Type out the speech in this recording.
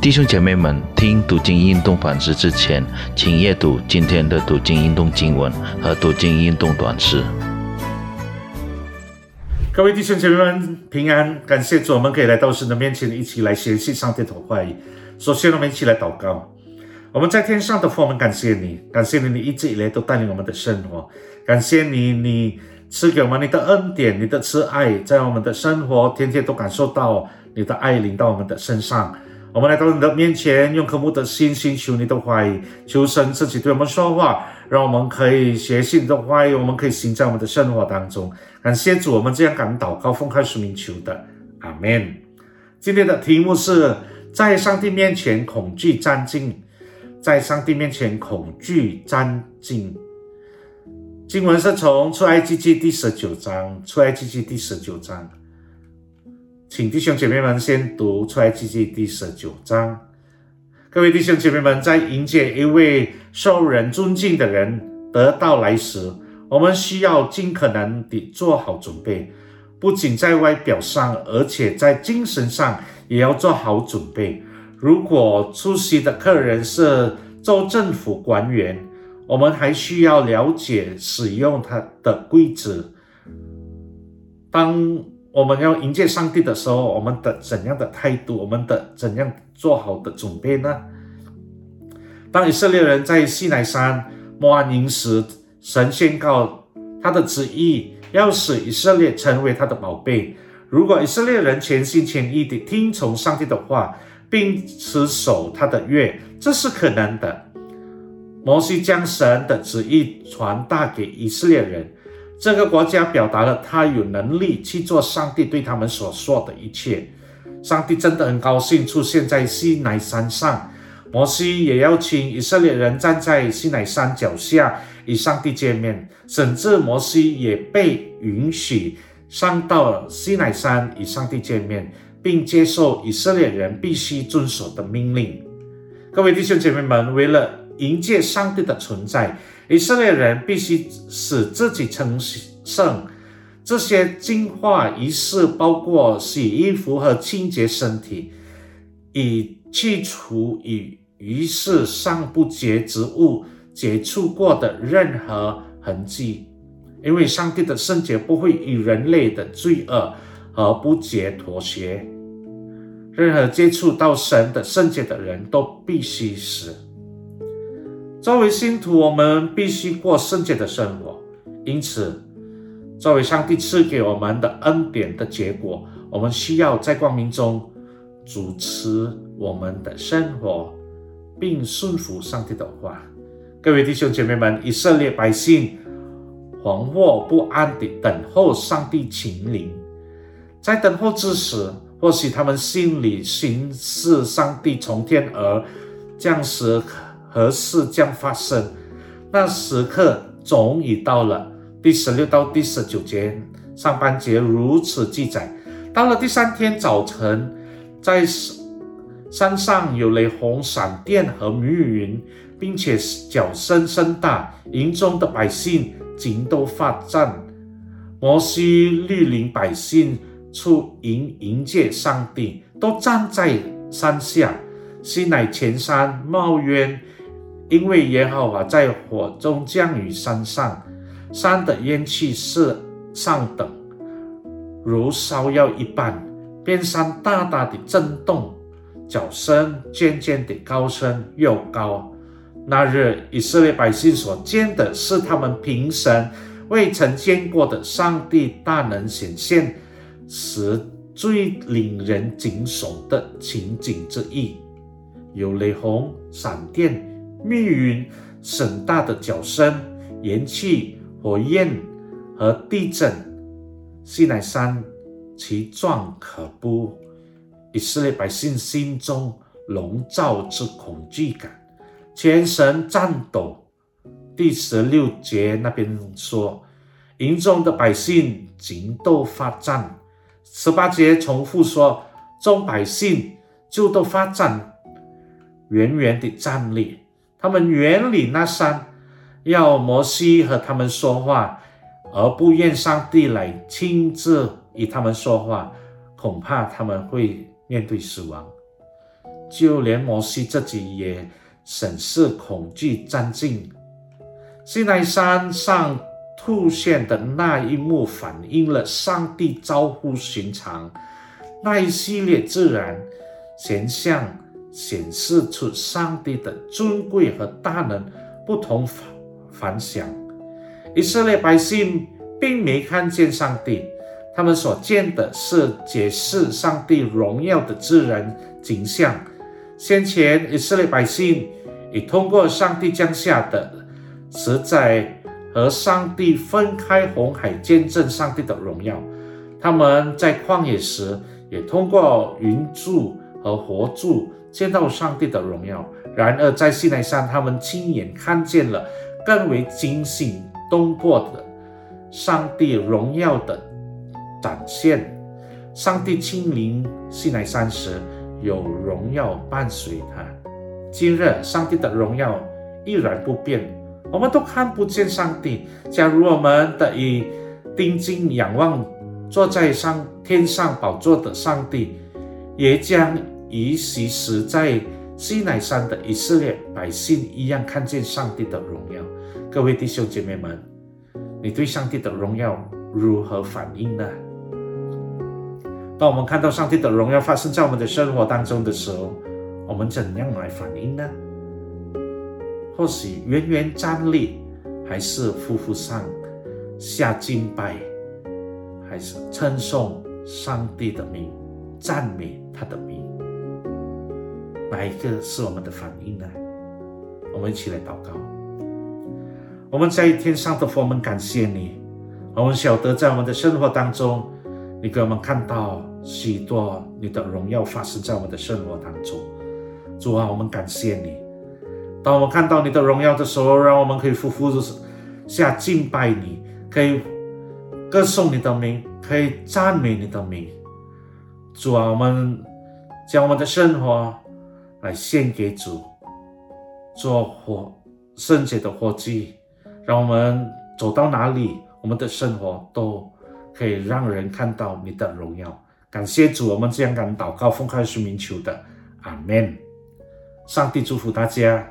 弟兄姐妹们，听读经运动反思之前，请阅读今天的读经运动经文和读经运动短诗。各位弟兄姐妹们平安，感谢主，我们可以来到神的面前，一起来学习上帝的话语。首先，我们一起来祷告。我们在天上的父，我们感谢你，感谢你，你一直以来都带领我们的生活，感谢你，你赐给我们你的恩典，你的慈爱，在我们的生活天天都感受到你的爱临到我们的身上。我们来到你的面前，用渴慕的心寻求你的话语，求神自己对我们说话，让我们可以学习你的话语，我们可以行在我们的生活当中。感谢主，我们这样感恩祷告，奉开始名求的，阿门。今天的题目是在上帝面前恐惧战尽。在上帝面前恐惧战兢。经文是从出埃及记第十九章，出埃及记第十九章，请弟兄姐妹们先读出埃及记第十九章。各位弟兄姐妹们，在迎接一位受人尊敬的人得到来时，我们需要尽可能地做好准备，不仅在外表上，而且在精神上也要做好准备。如果出席的客人是州政府官员，我们还需要了解使用它的规则。当我们要迎接上帝的时候，我们的怎样的态度？我们的怎样做好的准备呢？当以色列人在西奈山摸安营时，神宣告他的旨意，要使以色列成为他的宝贝。如果以色列人全心全意地听从上帝的话，并持守他的约，这是可能的。摩西将神的旨意传达给以色列人，这个国家表达了他有能力去做上帝对他们所说的一切。上帝真的很高兴出现在西乃山上，摩西也邀请以色列人站在西乃山脚下与上帝见面，甚至摩西也被允许上到西乃山与上帝见面。并接受以色列人必须遵守的命令。各位弟兄姐妹们，为了迎接上帝的存在，以色列人必须使自己成圣。这些净化仪式包括洗衣服和清洁身体，以去除与仪式上不洁之物接触过的任何痕迹。因为上帝的圣洁不会与人类的罪恶和不洁妥协。任何接触到神的圣洁的人都必须死。作为信徒，我们必须过圣洁的生活。因此，作为上帝赐给我们的恩典的结果，我们需要在光明中主持我们的生活，并顺服上帝的话。各位弟兄姐妹们，以色列百姓惶惑不安地等候上帝亲临，在等候之时。或许他们心里心思，上帝从天而降时何事将发生？那时刻终于到了。第十六到第十九节上半节如此记载：到了第三天早晨，在山上有雷轰、闪电和密云，并且脚声声大，营中的百姓惊都发战。摩西律领百姓。出迎迎接上帝，都站在山下。西乃前山冒烟，因为耶和华在火中降雨山上，山的烟气是上等，如烧药一般。边山大大的震动，脚声渐渐的高声又高。那日以色列百姓所见的是他们平生未曾见过的上帝大能显现。时最令人惊悚的情景之一，有雷轰、闪电、密云、盛大的脚声、烟气、火焰和地震。西奈山其状可怖，以色列百姓心中笼罩之恐惧感，全身颤抖。第十六节那边说，营中的百姓惊斗发战。十八节重复说：“众百姓就都发战，远远地站立。他们远离那山，要摩西和他们说话，而不愿上帝来亲自与他们说话。恐怕他们会面对死亡。”就连摩西自己也审视恐惧战境。西奈山上凸现的那一幕，反映了上帝超乎寻常那一系列自然现象，显示出上帝的尊贵和大能不同凡凡响。以色列百姓并没看见上帝，他们所见的是解释上帝荣耀的自然景象。先前以色列百姓已通过上帝降下的实在和上帝分开红海，见证上帝的荣耀。他们在旷野时也通过云柱和火柱见到上帝的荣耀。然而在西奈山，他们亲眼看见了更为惊心动魄的上帝荣耀的展现。上帝亲临西奈山时。有荣耀伴随他。今日上帝的荣耀依然不变，我们都看不见上帝。假如我们得以定睛仰望坐在上天上宝座的上帝，也将与其时在西乃山的以色列百姓一样看见上帝的荣耀。各位弟兄姐妹们，你对上帝的荣耀如何反应呢？当我们看到上帝的荣耀发生在我们的生活当中的时候，我们怎样来反应呢？或许远远站立，还是匍匐上下敬拜，还是称颂上帝的名，赞美他的名？哪一个是我们的反应呢？我们一起来祷告。我们在天上的父，我们感谢你。我们晓得在我们的生活当中。你给我们看到许多你的荣耀发生在我们的生活当中，主啊，我们感谢你。当我们看到你的荣耀的时候，让我们可以匍匐下敬拜你，可以歌颂你的名，可以赞美你的名。主啊，我们将我们的生活来献给主，做活圣洁的活祭，让我们走到哪里，我们的生活都。可以让人看到你的荣耀，感谢主，我们这样敢祷告，奉开书名求的，阿门。上帝祝福大家。